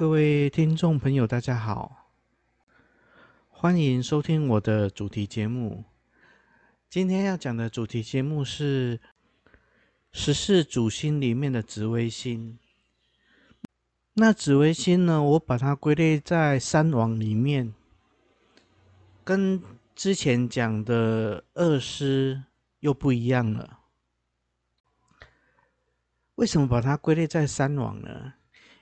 各位听众朋友，大家好，欢迎收听我的主题节目。今天要讲的主题节目是十四主星里面的紫微星。那紫微星呢，我把它归类在三王里面，跟之前讲的二师又不一样了。为什么把它归类在三王呢？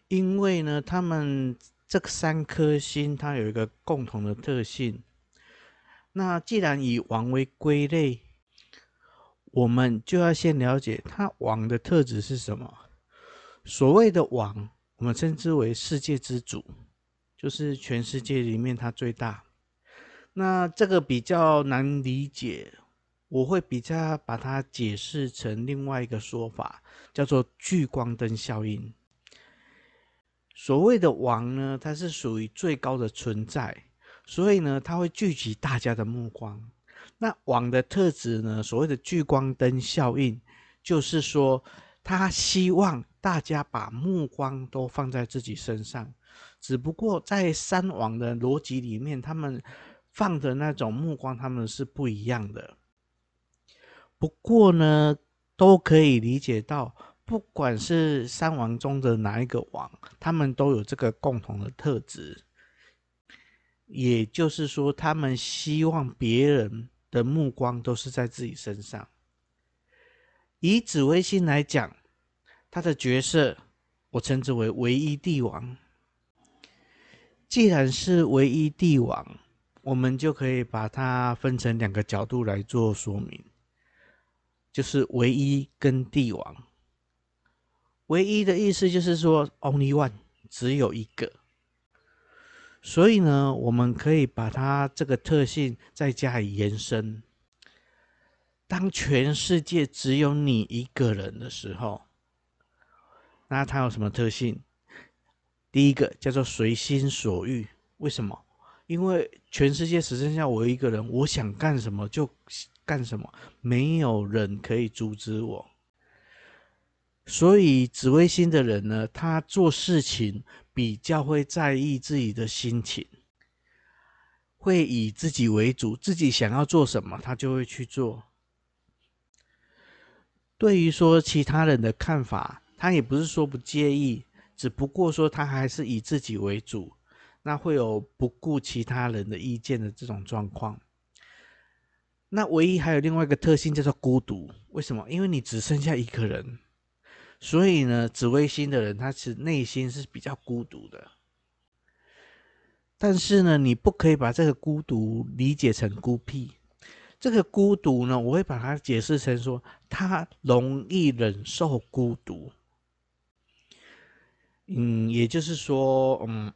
因为呢，他们这三颗星它有一个共同的特性。那既然以王为归类，我们就要先了解它王的特质是什么。所谓的王，我们称之为世界之主，就是全世界里面它最大。那这个比较难理解，我会比较把它解释成另外一个说法，叫做聚光灯效应。所谓的王呢，它是属于最高的存在，所以呢，它会聚集大家的目光。那王的特质呢，所谓的聚光灯效应，就是说，他希望大家把目光都放在自己身上。只不过在三王的逻辑里面，他们放的那种目光，他们是不一样的。不过呢，都可以理解到。不管是三王中的哪一个王，他们都有这个共同的特质，也就是说，他们希望别人的目光都是在自己身上。以紫微星来讲，他的角色我称之为唯一帝王。既然是唯一帝王，我们就可以把它分成两个角度来做说明，就是唯一跟帝王。唯一的意思就是说，only one，只有一个。所以呢，我们可以把它这个特性再加以延伸。当全世界只有你一个人的时候，那它有什么特性？第一个叫做随心所欲。为什么？因为全世界只剩下我一个人，我想干什么就干什么，没有人可以阻止我。所以紫微星的人呢，他做事情比较会在意自己的心情，会以自己为主，自己想要做什么，他就会去做。对于说其他人的看法，他也不是说不介意，只不过说他还是以自己为主，那会有不顾其他人的意见的这种状况。那唯一还有另外一个特性叫做孤独，为什么？因为你只剩下一个人。所以呢，紫微星的人，他是内心是比较孤独的。但是呢，你不可以把这个孤独理解成孤僻。这个孤独呢，我会把它解释成说，他容易忍受孤独。嗯，也就是说，嗯，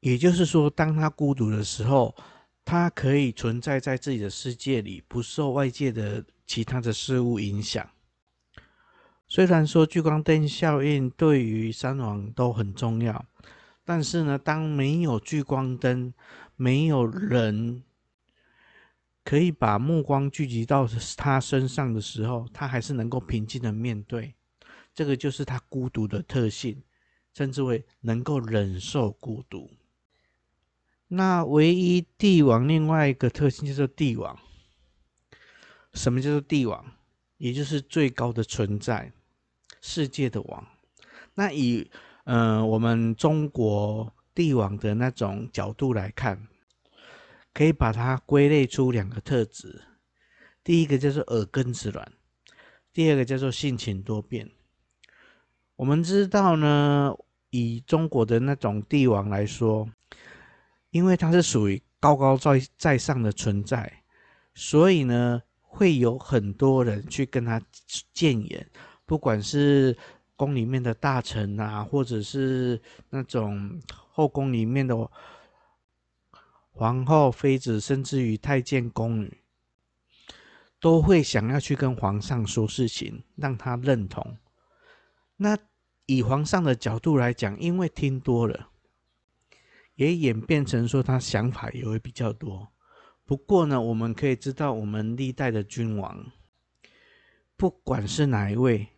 也就是说，当他孤独的时候，他可以存在在自己的世界里，不受外界的其他的事物影响。虽然说聚光灯效应对于三王都很重要，但是呢，当没有聚光灯，没有人可以把目光聚集到他身上的时候，他还是能够平静的面对。这个就是他孤独的特性，称之为能够忍受孤独。那唯一帝王另外一个特性叫做帝王。什么叫做帝王？也就是最高的存在。世界的王，那以呃我们中国帝王的那种角度来看，可以把它归类出两个特质，第一个叫做耳根子软，第二个叫做性情多变。我们知道呢，以中国的那种帝王来说，因为他是属于高高在在上的存在，所以呢，会有很多人去跟他谏言。不管是宫里面的大臣啊，或者是那种后宫里面的皇后、妃子，甚至于太监、宫女，都会想要去跟皇上说事情，让他认同。那以皇上的角度来讲，因为听多了，也演变成说他想法也会比较多。不过呢，我们可以知道，我们历代的君王，不管是哪一位。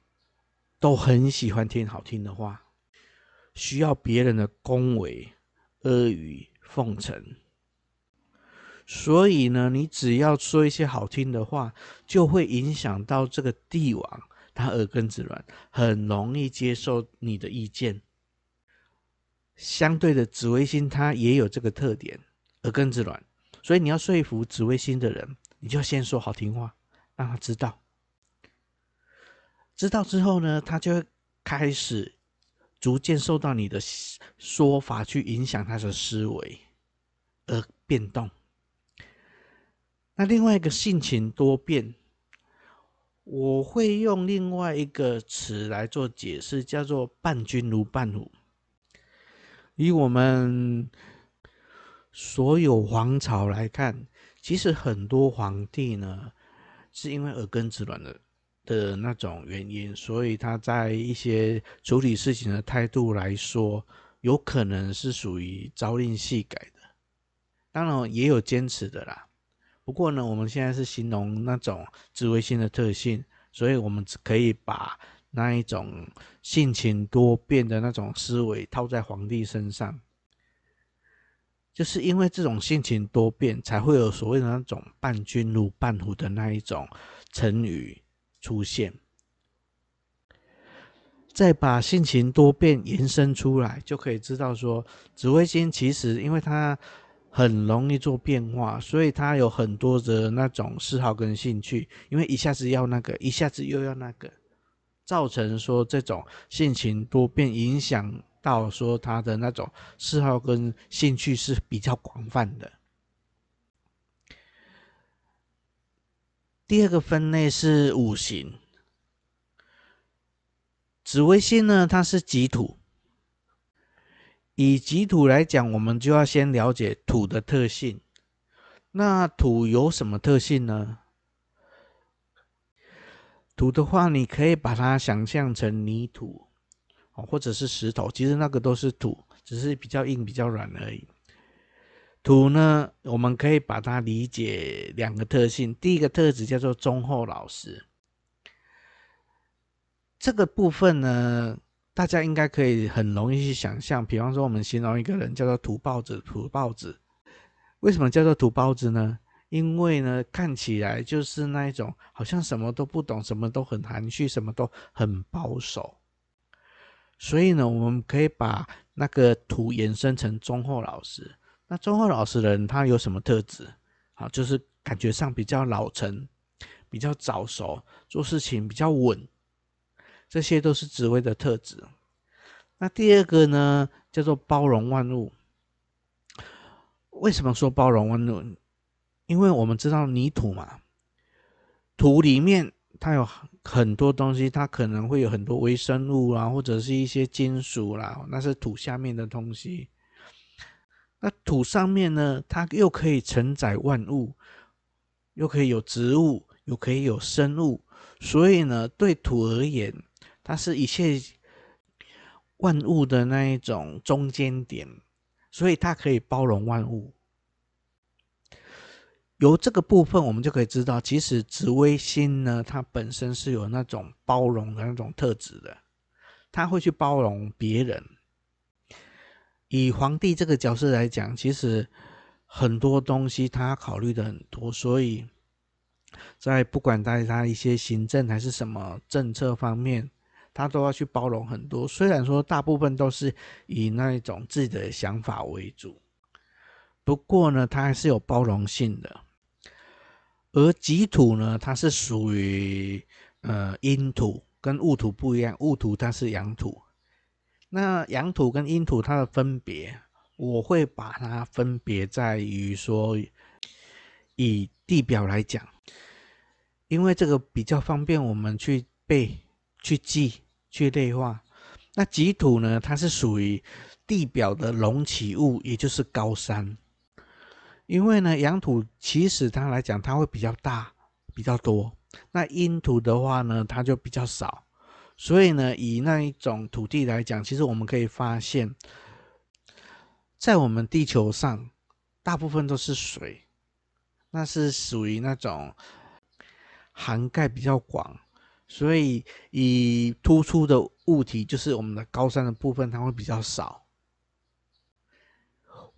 都很喜欢听好听的话，需要别人的恭维、阿谀奉承。所以呢，你只要说一些好听的话，就会影响到这个帝王，他耳根子软，很容易接受你的意见。相对的，紫微星他也有这个特点，耳根子软。所以你要说服紫微星的人，你就先说好听话，让他知道。知道之后呢，他就会开始逐渐受到你的说法去影响他的思维，而变动。那另外一个性情多变，我会用另外一个词来做解释，叫做伴君如伴虎。以我们所有皇朝来看，其实很多皇帝呢，是因为耳根子软的的那种原因，所以他在一些处理事情的态度来说，有可能是属于朝令夕改的。当然也有坚持的啦。不过呢，我们现在是形容那种智慧性的特性，所以我们只可以把那一种性情多变的那种思维套在皇帝身上。就是因为这种性情多变，才会有所谓的那种“伴君如伴虎”的那一种成语出现。再把性情多变延伸出来，就可以知道说，紫微星其实因为它。很容易做变化，所以他有很多的那种嗜好跟兴趣，因为一下子要那个，一下子又要那个，造成说这种性情多变，影响到说他的那种嗜好跟兴趣是比较广泛的。第二个分类是五行，紫微星呢，它是己土。以己土来讲，我们就要先了解土的特性。那土有什么特性呢？土的话，你可以把它想象成泥土，或者是石头，其实那个都是土，只是比较硬、比较软而已。土呢，我们可以把它理解两个特性。第一个特质叫做忠厚老实，这个部分呢。大家应该可以很容易去想象，比方说我们形容一个人叫做土包子，土包子，为什么叫做土包子呢？因为呢，看起来就是那一种好像什么都不懂，什么都很含蓄，什么都很保守。所以呢，我们可以把那个土延伸成忠厚老实。那忠厚老实人，他有什么特质？好，就是感觉上比较老成，比较早熟，做事情比较稳。这些都是紫微的特质。那第二个呢，叫做包容万物。为什么说包容万物？因为我们知道泥土嘛，土里面它有很多东西，它可能会有很多微生物啊，或者是一些金属啦，那是土下面的东西。那土上面呢，它又可以承载万物，又可以有植物，又可以有生物，所以呢，对土而言，它是一切万物的那一种中间点，所以它可以包容万物。由这个部分，我们就可以知道，其实紫微星呢，它本身是有那种包容的那种特质的，它会去包容别人。以皇帝这个角色来讲，其实很多东西他考虑的很多，所以在不管在他一些行政还是什么政策方面。他都要去包容很多，虽然说大部分都是以那一种自己的想法为主，不过呢，他还是有包容性的。而己土呢，它是属于呃阴土，跟戊土不一样，戊土它是阳土。那阳土跟阴土它的分别，我会把它分别在于说，以地表来讲，因为这个比较方便我们去背去记。去类化，那己土呢？它是属于地表的隆起物，也就是高山。因为呢，阳土其实它来讲，它会比较大，比较多。那阴土的话呢，它就比较少。所以呢，以那一种土地来讲，其实我们可以发现，在我们地球上，大部分都是水，那是属于那种涵盖比较广。所以以突出的物体，就是我们的高山的部分，它会比较少。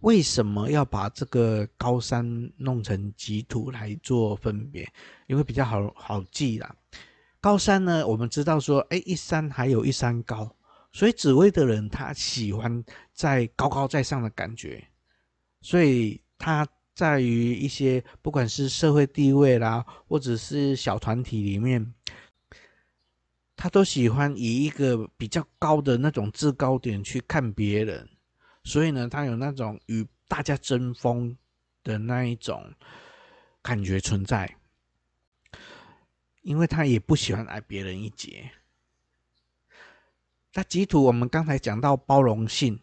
为什么要把这个高山弄成己土来做分别？因为比较好好记啦。高山呢，我们知道说，哎，一山还有一山高，所以紫微的人他喜欢在高高在上的感觉，所以他在于一些不管是社会地位啦，或者是小团体里面，他都喜欢以一个比较高的那种制高点去看别人，所以呢，他有那种与大家争锋的那一种感觉存在。因为他也不喜欢矮别人一截。那吉土，我们刚才讲到包容性，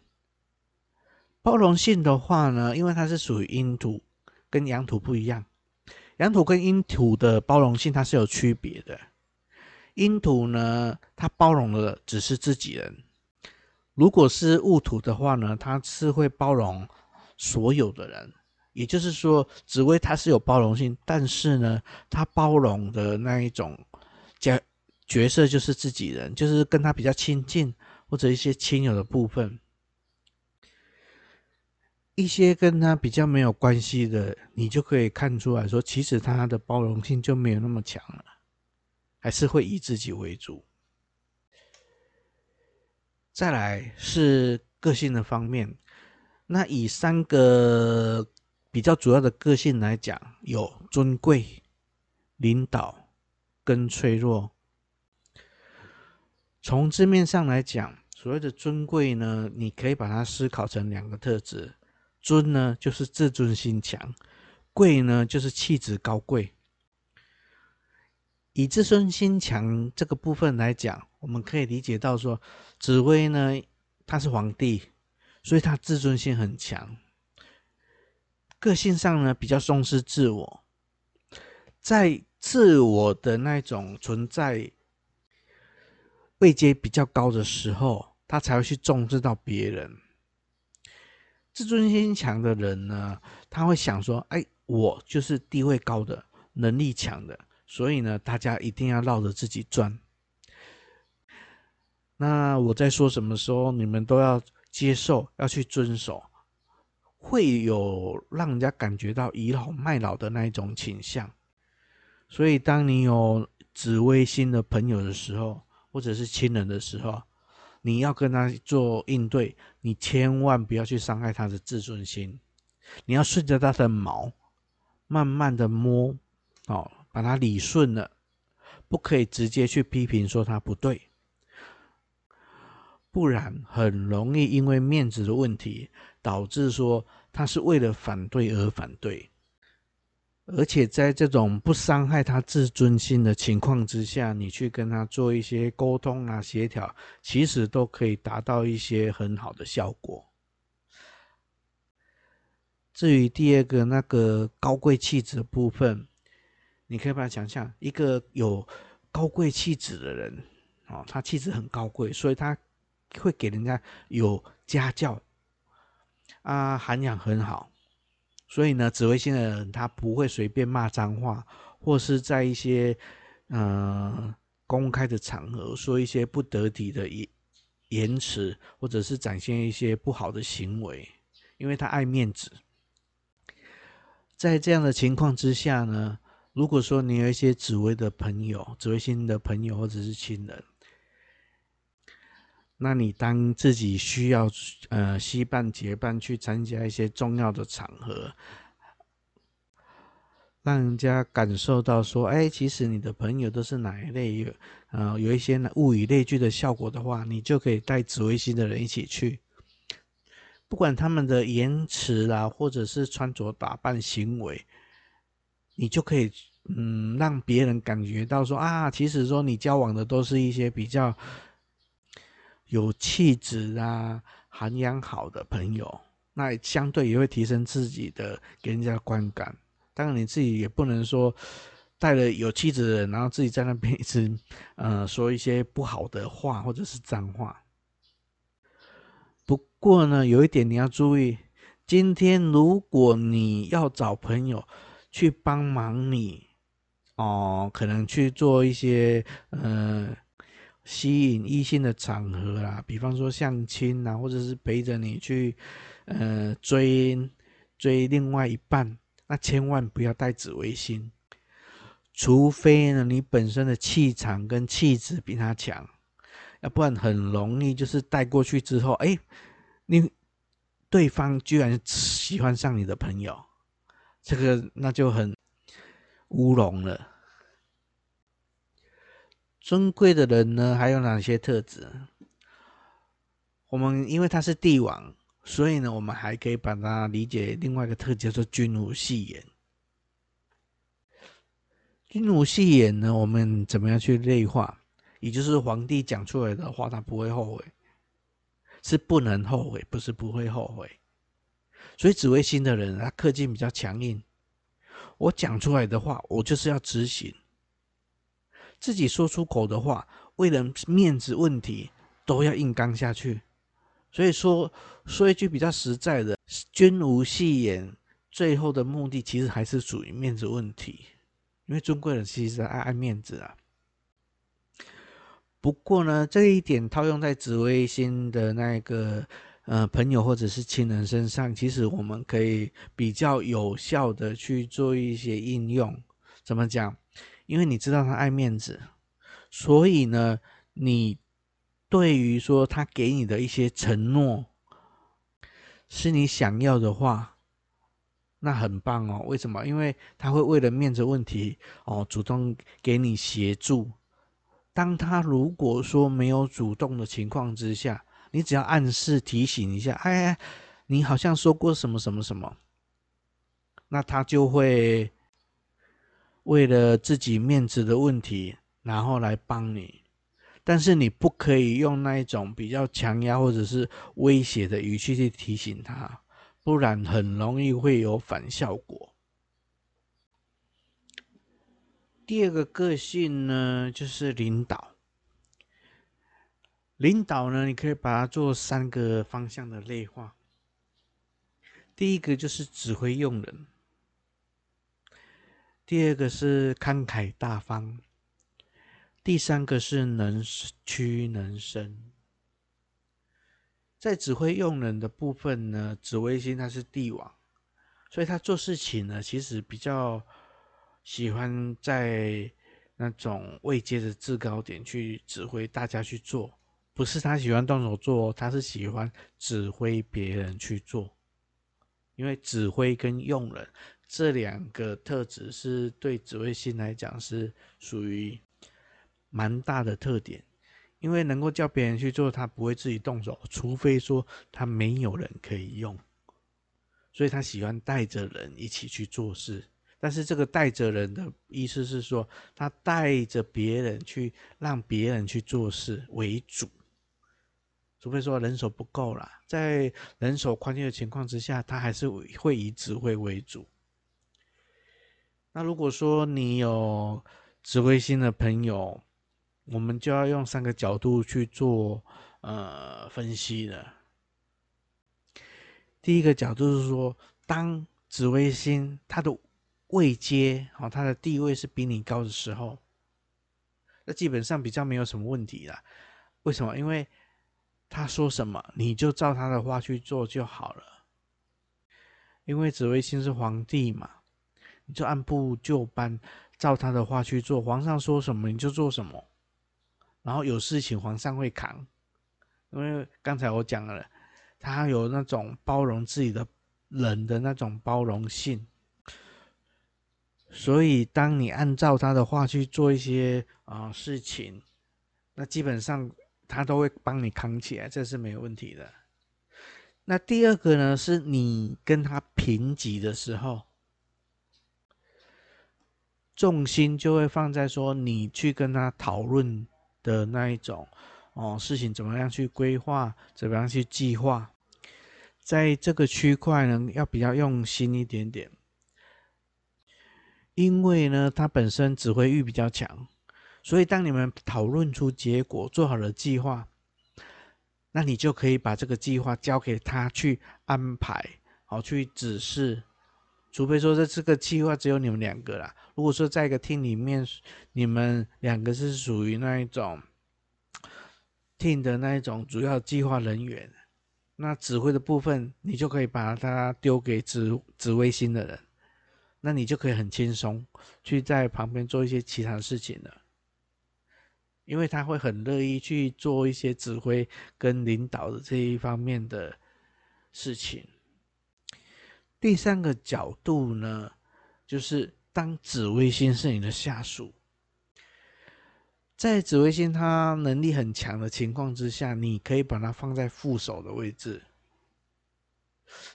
包容性的话呢，因为它是属于阴土，跟阳土不一样。阳土跟阴土的包容性它是有区别的。阴土呢，它包容的只是自己人；如果是戊土的话呢，它是会包容所有的人。也就是说，紫薇它是有包容性，但是呢，它包容的那一种角角色就是自己人，就是跟他比较亲近或者一些亲友的部分，一些跟他比较没有关系的，你就可以看出来说，其实他的包容性就没有那么强了，还是会以自己为主。再来是个性的方面，那以三个。比较主要的个性来讲，有尊贵、领导跟脆弱。从字面上来讲，所谓的尊贵呢，你可以把它思考成两个特质：尊呢就是自尊心强，贵呢就是气质高贵。以自尊心强这个部分来讲，我们可以理解到说，紫薇呢他是皇帝，所以他自尊心很强。个性上呢，比较重视自我，在自我的那种存在位阶比较高的时候，他才会去重视到别人。自尊心强的人呢，他会想说：“哎，我就是地位高的，能力强的，所以呢，大家一定要绕着自己转。”那我在说什么时候，你们都要接受，要去遵守。会有让人家感觉到倚老卖老的那一种倾向，所以当你有紫微星的朋友的时候，或者是亲人的时候，你要跟他做应对，你千万不要去伤害他的自尊心，你要顺着他的毛，慢慢的摸，哦，把他理顺了，不可以直接去批评说他不对，不然很容易因为面子的问题。导致说他是为了反对而反对，而且在这种不伤害他自尊心的情况之下，你去跟他做一些沟通啊、协调，其实都可以达到一些很好的效果。至于第二个那个高贵气质的部分，你可以把它想象一个有高贵气质的人，哦，他气质很高贵，所以他会给人家有家教。啊，涵养很好，所以呢，紫微星的人他不会随便骂脏话，或是在一些呃公开的场合说一些不得体的言言辞，或者是展现一些不好的行为，因为他爱面子。在这样的情况之下呢，如果说你有一些紫微的朋友、紫微星的朋友或者是亲人。那你当自己需要呃携伴结伴去参加一些重要的场合，让人家感受到说，哎，其实你的朋友都是哪一类，呃有一些物以类聚的效果的话，你就可以带紫微星的人一起去，不管他们的言辞啊，或者是穿着打扮行为，你就可以嗯让别人感觉到说啊，其实说你交往的都是一些比较。有气质啊，涵养好的朋友，那相对也会提升自己的给人家的观感。当然，你自己也不能说带了有气质的人，然后自己在那边一直 呃说一些不好的话或者是脏话。不过呢，有一点你要注意，今天如果你要找朋友去帮忙你哦，可能去做一些呃吸引异性的场合啦，比方说相亲啊，或者是陪着你去呃追追另外一半，那千万不要带紫微星，除非呢你本身的气场跟气质比他强，要不然很容易就是带过去之后，哎，你对方居然喜欢上你的朋友，这个那就很。乌龙了。尊贵的人呢，还有哪些特质？我们因为他是帝王，所以呢，我们还可以把它理解另外一个特质，叫做君无戏言。君无戏言呢，我们怎么样去内化？也就是皇帝讲出来的话，他不会后悔，是不能后悔，不是不会后悔。所以紫微星的人，他个性比较强硬。我讲出来的话，我就是要执行。自己说出口的话，为了面子问题，都要硬刚下去。所以说，说一句比较实在的，君无戏言，最后的目的其实还是属于面子问题。因为尊贵人其实爱爱面子啊。不过呢，这一点套用在紫微星的那个。呃，朋友或者是亲人身上，其实我们可以比较有效的去做一些应用。怎么讲？因为你知道他爱面子，所以呢，你对于说他给你的一些承诺，是你想要的话，那很棒哦。为什么？因为他会为了面子问题哦，主动给你协助。当他如果说没有主动的情况之下，你只要暗示提醒一下，哎，你好像说过什么什么什么，那他就会为了自己面子的问题，然后来帮你。但是你不可以用那一种比较强压或者是威胁的语气去提醒他，不然很容易会有反效果。第二个个性呢，就是领导。领导呢，你可以把它做三个方向的类化。第一个就是指挥用人，第二个是慷慨大方，第三个是能屈能伸。在指挥用人的部分呢，紫微星他是帝王，所以他做事情呢，其实比较喜欢在那种位阶的制高点去指挥大家去做。不是他喜欢动手做，他是喜欢指挥别人去做。因为指挥跟用人这两个特质是对紫微星来讲是属于蛮大的特点。因为能够叫别人去做，他不会自己动手，除非说他没有人可以用。所以他喜欢带着人一起去做事。但是这个带着人的意思是说，他带着别人去让别人去做事为主。除非说人手不够啦，在人手宽裕的情况之下，他还是会以指挥为主。那如果说你有紫微星的朋友，我们就要用三个角度去做呃分析了。第一个角度是说，当紫微星它的位阶哦，它的地位是比你高的时候，那基本上比较没有什么问题啦。为什么？因为他说什么，你就照他的话去做就好了。因为紫微星是皇帝嘛，你就按部就班，照他的话去做。皇上说什么你就做什么，然后有事情皇上会扛。因为刚才我讲了，他有那种包容自己的人的那种包容性，所以当你按照他的话去做一些啊、事情，那基本上。他都会帮你扛起来，这是没有问题的。那第二个呢，是你跟他平级的时候，重心就会放在说你去跟他讨论的那一种哦，事情怎么样去规划，怎么样去计划，在这个区块呢，要比较用心一点点，因为呢，他本身指挥欲比较强。所以，当你们讨论出结果，做好了计划，那你就可以把这个计划交给他去安排，好去指示，除非说在这个计划只有你们两个啦。如果说在一个 team 里面，你们两个是属于那一种厅的那一种主要计划人员，那指挥的部分你就可以把它丢给指指挥星的人，那你就可以很轻松去在旁边做一些其他的事情了。因为他会很乐意去做一些指挥跟领导的这一方面的事情。第三个角度呢，就是当紫微星是你的下属，在紫微星他能力很强的情况之下，你可以把它放在副手的位置，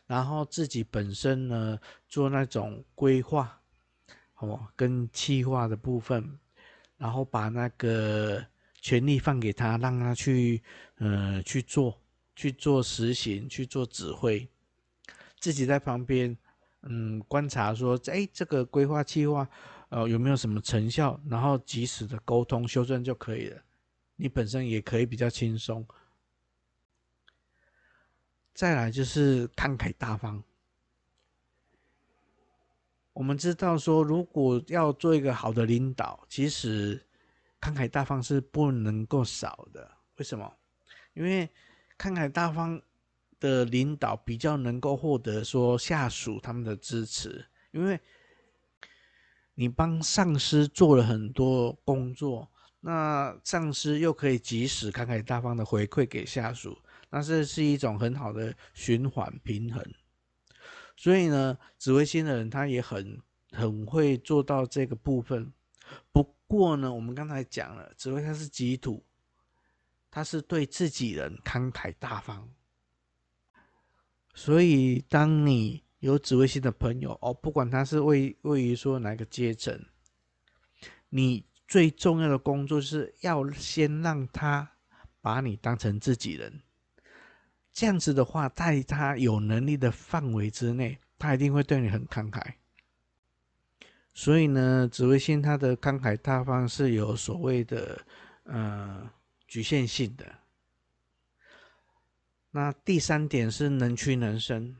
然后自己本身呢做那种规划，哦，跟计划的部分。然后把那个权力放给他，让他去，呃，去做，去做实行，去做指挥，自己在旁边，嗯，观察说，哎，这个规划计划，呃，有没有什么成效？然后及时的沟通修正就可以了。你本身也可以比较轻松。再来就是慷慨大方。我们知道说，如果要做一个好的领导，其实慷慨大方是不能够少的。为什么？因为慷慨大方的领导比较能够获得说下属他们的支持，因为你帮上司做了很多工作，那上司又可以及时慷慨大方的回馈给下属，那这是一种很好的循环平衡。所以呢，指挥星的人他也很很会做到这个部分。不过呢，我们刚才讲了，指挥他是吉土，他是对自己人慷慨大方。所以，当你有紫微星的朋友哦，不管他是位位于说哪个阶层，你最重要的工作是要先让他把你当成自己人。这样子的话，在他有能力的范围之内，他一定会对你很慷慨。所以呢，紫微星他的慷慨大方是有所谓的呃局限性的。那第三点是能屈能伸。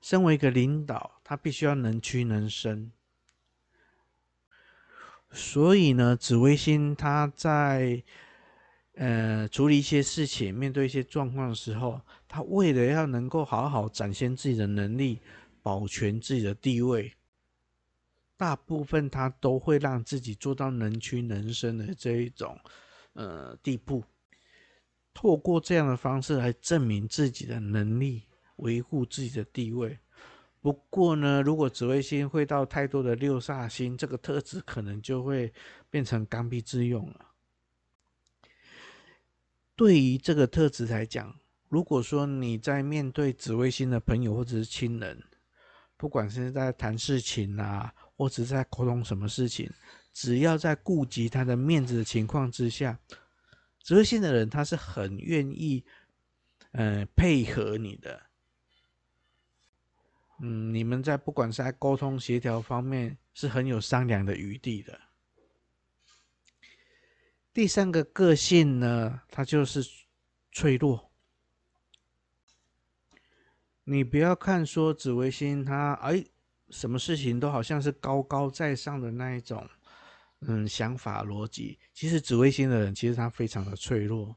身为一个领导，他必须要能屈能伸。所以呢，紫微星他在。呃，处理一些事情，面对一些状况的时候，他为了要能够好好展现自己的能力，保全自己的地位，大部分他都会让自己做到能屈能伸的这一种呃地步，透过这样的方式来证明自己的能力，维护自己的地位。不过呢，如果紫微星会到太多的六煞星，这个特质可能就会变成刚愎自用了。对于这个特质来讲，如果说你在面对紫微星的朋友或者是亲人，不管是在谈事情啊，或者是在沟通什么事情，只要在顾及他的面子的情况之下，指挥星的人他是很愿意，呃，配合你的。嗯，你们在不管是在沟通协调方面是很有商量的余地的。第三个个性呢，它就是脆弱。你不要看说紫微星他哎，什么事情都好像是高高在上的那一种，嗯，想法逻辑。其实紫微星的人其实他非常的脆弱。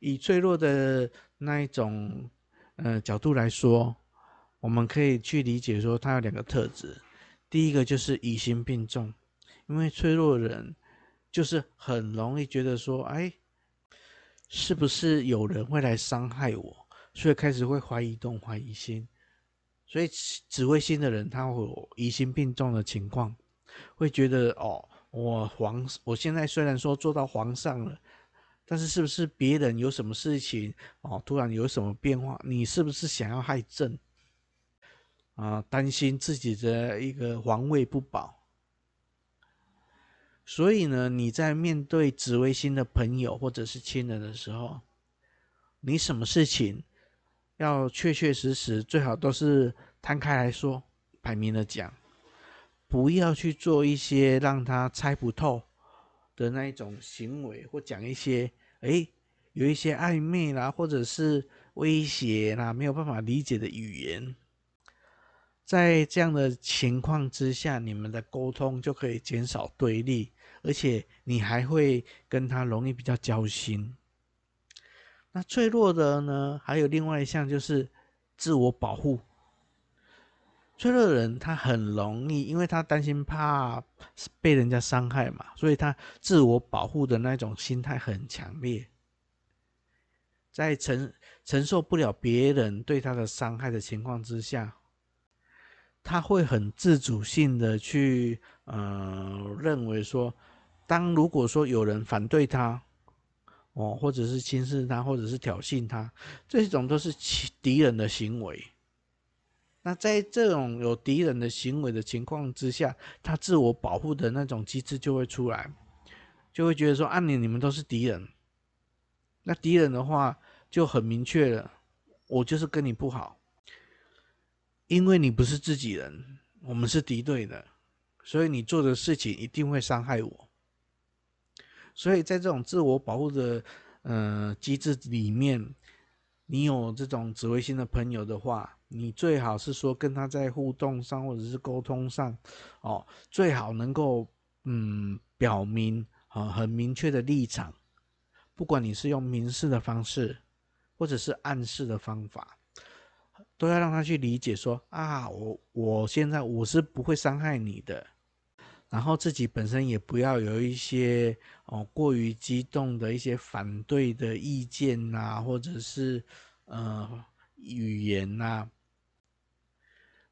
以脆弱的那一种呃角度来说，我们可以去理解说他有两个特质。第一个就是疑心病重，因为脆弱的人。就是很容易觉得说，哎，是不是有人会来伤害我？所以开始会怀疑东怀疑西。所以紫微星的人，他会有疑心病重的情况，会觉得哦，我皇，我现在虽然说做到皇上了，但是是不是别人有什么事情哦，突然有什么变化？你是不是想要害朕？啊，担心自己的一个皇位不保。所以呢，你在面对紫微星的朋友或者是亲人的时候，你什么事情要确确实实，最好都是摊开来说，摆明了讲，不要去做一些让他猜不透的那一种行为，或讲一些诶有一些暧昧啦，或者是威胁啦，没有办法理解的语言。在这样的情况之下，你们的沟通就可以减少对立，而且你还会跟他容易比较交心。那脆弱的呢，还有另外一项就是自我保护。脆弱的人他很容易，因为他担心怕被人家伤害嘛，所以他自我保护的那种心态很强烈。在承承受不了别人对他的伤害的情况之下，他会很自主性的去，呃，认为说，当如果说有人反对他，哦，或者是轻视他，或者是挑衅他，这种都是敌人的行为。那在这种有敌人的行为的情况之下，他自我保护的那种机制就会出来，就会觉得说，啊，你你们都是敌人。那敌人的话就很明确了，我就是跟你不好，因为你不是自己人，我们是敌对的，所以你做的事情一定会伤害我。所以在这种自我保护的呃机制里面，你有这种紫微星的朋友的话，你最好是说跟他在互动上或者是沟通上，哦，最好能够嗯表明啊很明确的立场。不管你是用明示的方式，或者是暗示的方法，都要让他去理解说啊，我我现在我是不会伤害你的，然后自己本身也不要有一些哦过于激动的一些反对的意见呐，或者是呃语言呐。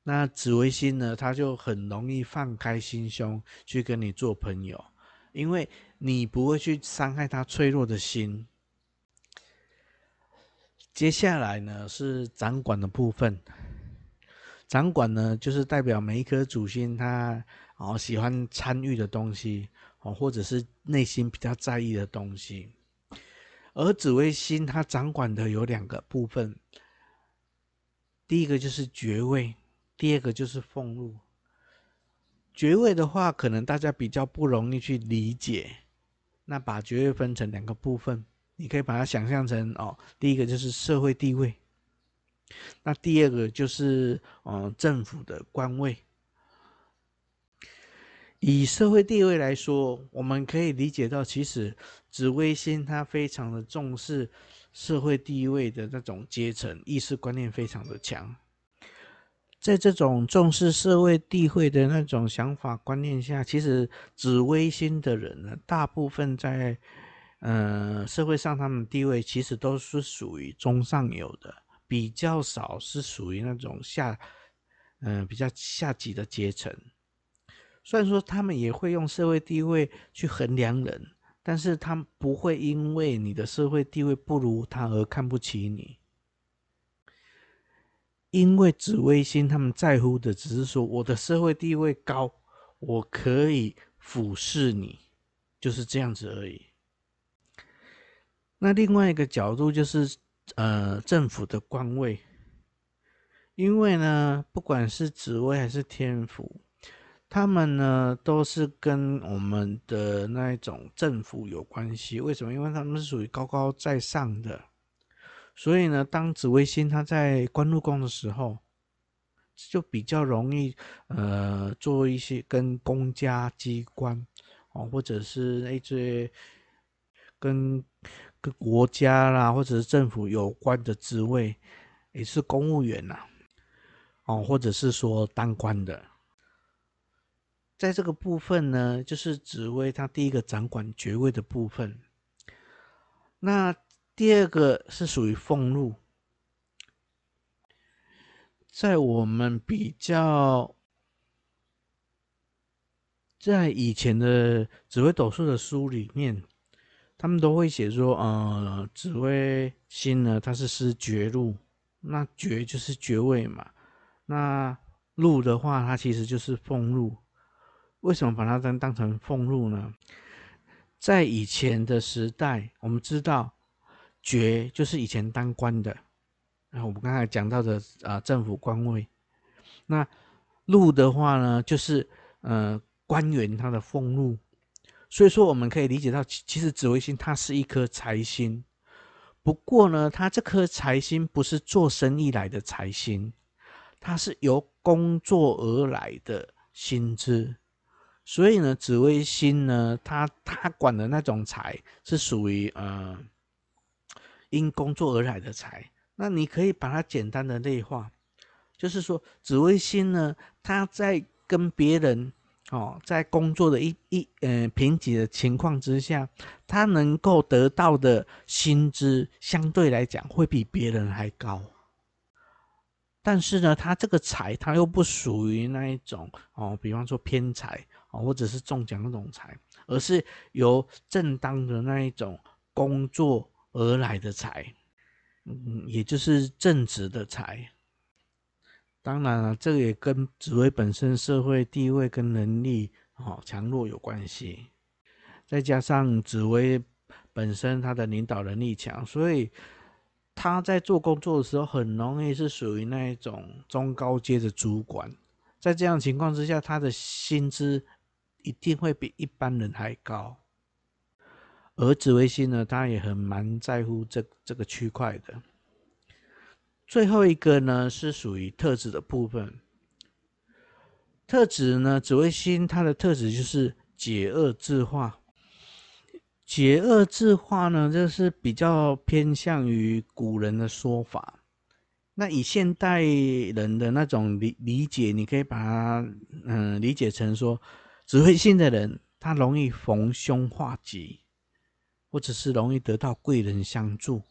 那紫微星呢，他就很容易放开心胸去跟你做朋友。因为你不会去伤害他脆弱的心。接下来呢是掌管的部分，掌管呢就是代表每一颗主星他哦喜欢参与的东西哦，或者是内心比较在意的东西。而紫微星它掌管的有两个部分，第一个就是爵位，第二个就是俸禄。爵位的话，可能大家比较不容易去理解。那把爵位分成两个部分，你可以把它想象成哦，第一个就是社会地位，那第二个就是嗯政府的官位。以社会地位来说，我们可以理解到，其实紫微星它非常的重视社会地位的那种阶层意识观念，非常的强。在这种重视社会地位的那种想法观念下，其实紫微星的人呢，大部分在呃社会上，他们地位其实都是属于中上游的，比较少是属于那种下嗯、比较下级的阶层。虽然说他们也会用社会地位去衡量人，但是他们不会因为你的社会地位不如他而看不起你。因为紫微星他们在乎的只是说，我的社会地位高，我可以俯视你，就是这样子而已。那另外一个角度就是，呃，政府的官位，因为呢，不管是紫微还是天府，他们呢都是跟我们的那一种政府有关系。为什么？因为他们是属于高高在上的。所以呢，当紫微星他在官禄宫的时候，就比较容易呃做一些跟公家机关哦，或者是那些跟跟国家啦，或者是政府有关的职位，也是公务员呐，哦，或者是说当官的，在这个部分呢，就是紫微他第一个掌管爵位的部分，那。第二个是属于俸禄，在我们比较在以前的紫微斗数的书里面，他们都会写说，呃，紫微星呢，它是失爵禄，那爵就是爵位嘛，那禄的话，它其实就是俸禄。为什么把它当当成俸禄呢？在以前的时代，我们知道。爵就是以前当官的，然后我们刚才讲到的啊、呃、政府官位，那禄的话呢，就是呃官员他的俸禄，所以说我们可以理解到，其其实紫微星它是一颗财星，不过呢，它这颗财星不是做生意来的财星，它是由工作而来的薪资。所以呢，紫微星呢，它它管的那种财是属于呃因工作而来的财。那你可以把它简单的类化，就是说紫微星呢，他在跟别人哦，在工作的一一呃贫瘠的情况之下，他能够得到的薪资相对来讲会比别人还高。但是呢，他这个财他又不属于那一种哦，比方说偏财。啊，或者是中奖那种财，而是由正当的那一种工作而来的财，嗯，也就是正直的财。当然了，这个也跟紫薇本身社会地位跟能力哦强弱有关系，再加上紫薇本身他的领导能力强，所以他在做工作的时候很容易是属于那一种中高阶的主管。在这样情况之下，他的薪资。一定会比一般人还高，而紫微星呢，他也很蛮在乎这这个区块的。最后一个呢，是属于特质的部分。特质呢，紫微星它的特质就是解厄制化。解厄制化呢，就是比较偏向于古人的说法。那以现代人的那种理理解，你可以把它嗯理解成说。紫微星的人，他容易逢凶化吉，或者是容易得到贵人相助。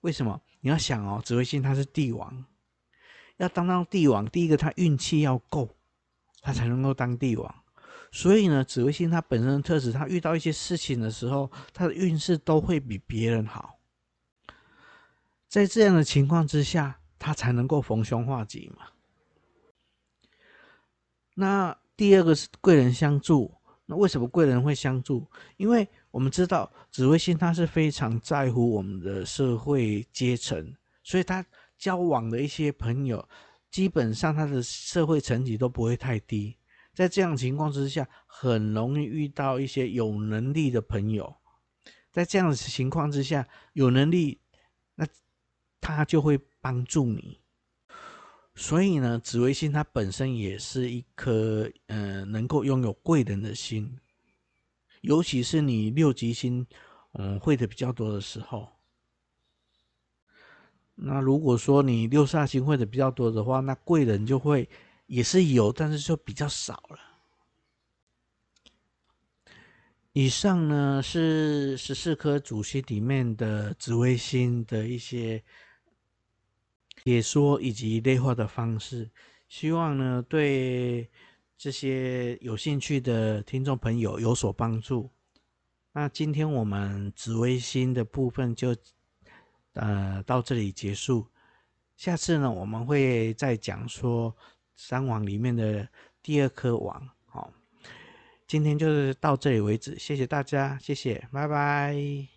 为什么？你要想哦，紫微星他是帝王，要当当帝王，第一个他运气要够，他才能够当帝王。所以呢，紫微星他本身的特质，他遇到一些事情的时候，他的运势都会比别人好。在这样的情况之下，他才能够逢凶化吉嘛。那。第二个是贵人相助，那为什么贵人会相助？因为我们知道紫微星他是非常在乎我们的社会阶层，所以他交往的一些朋友，基本上他的社会层级都不会太低。在这样情况之下，很容易遇到一些有能力的朋友。在这样的情况之下，有能力，那他就会帮助你。所以呢，紫微星它本身也是一颗，嗯、呃，能够拥有贵人的心，尤其是你六吉星，嗯，会的比较多的时候。那如果说你六煞星会的比较多的话，那贵人就会也是有，但是就比较少了。以上呢是十四颗主星里面的紫微星的一些。解说以及类化的方式，希望呢对这些有兴趣的听众朋友有所帮助。那今天我们紫微星的部分就呃到这里结束。下次呢我们会再讲说三王里面的第二颗王。好，今天就是到这里为止，谢谢大家，谢谢，拜拜。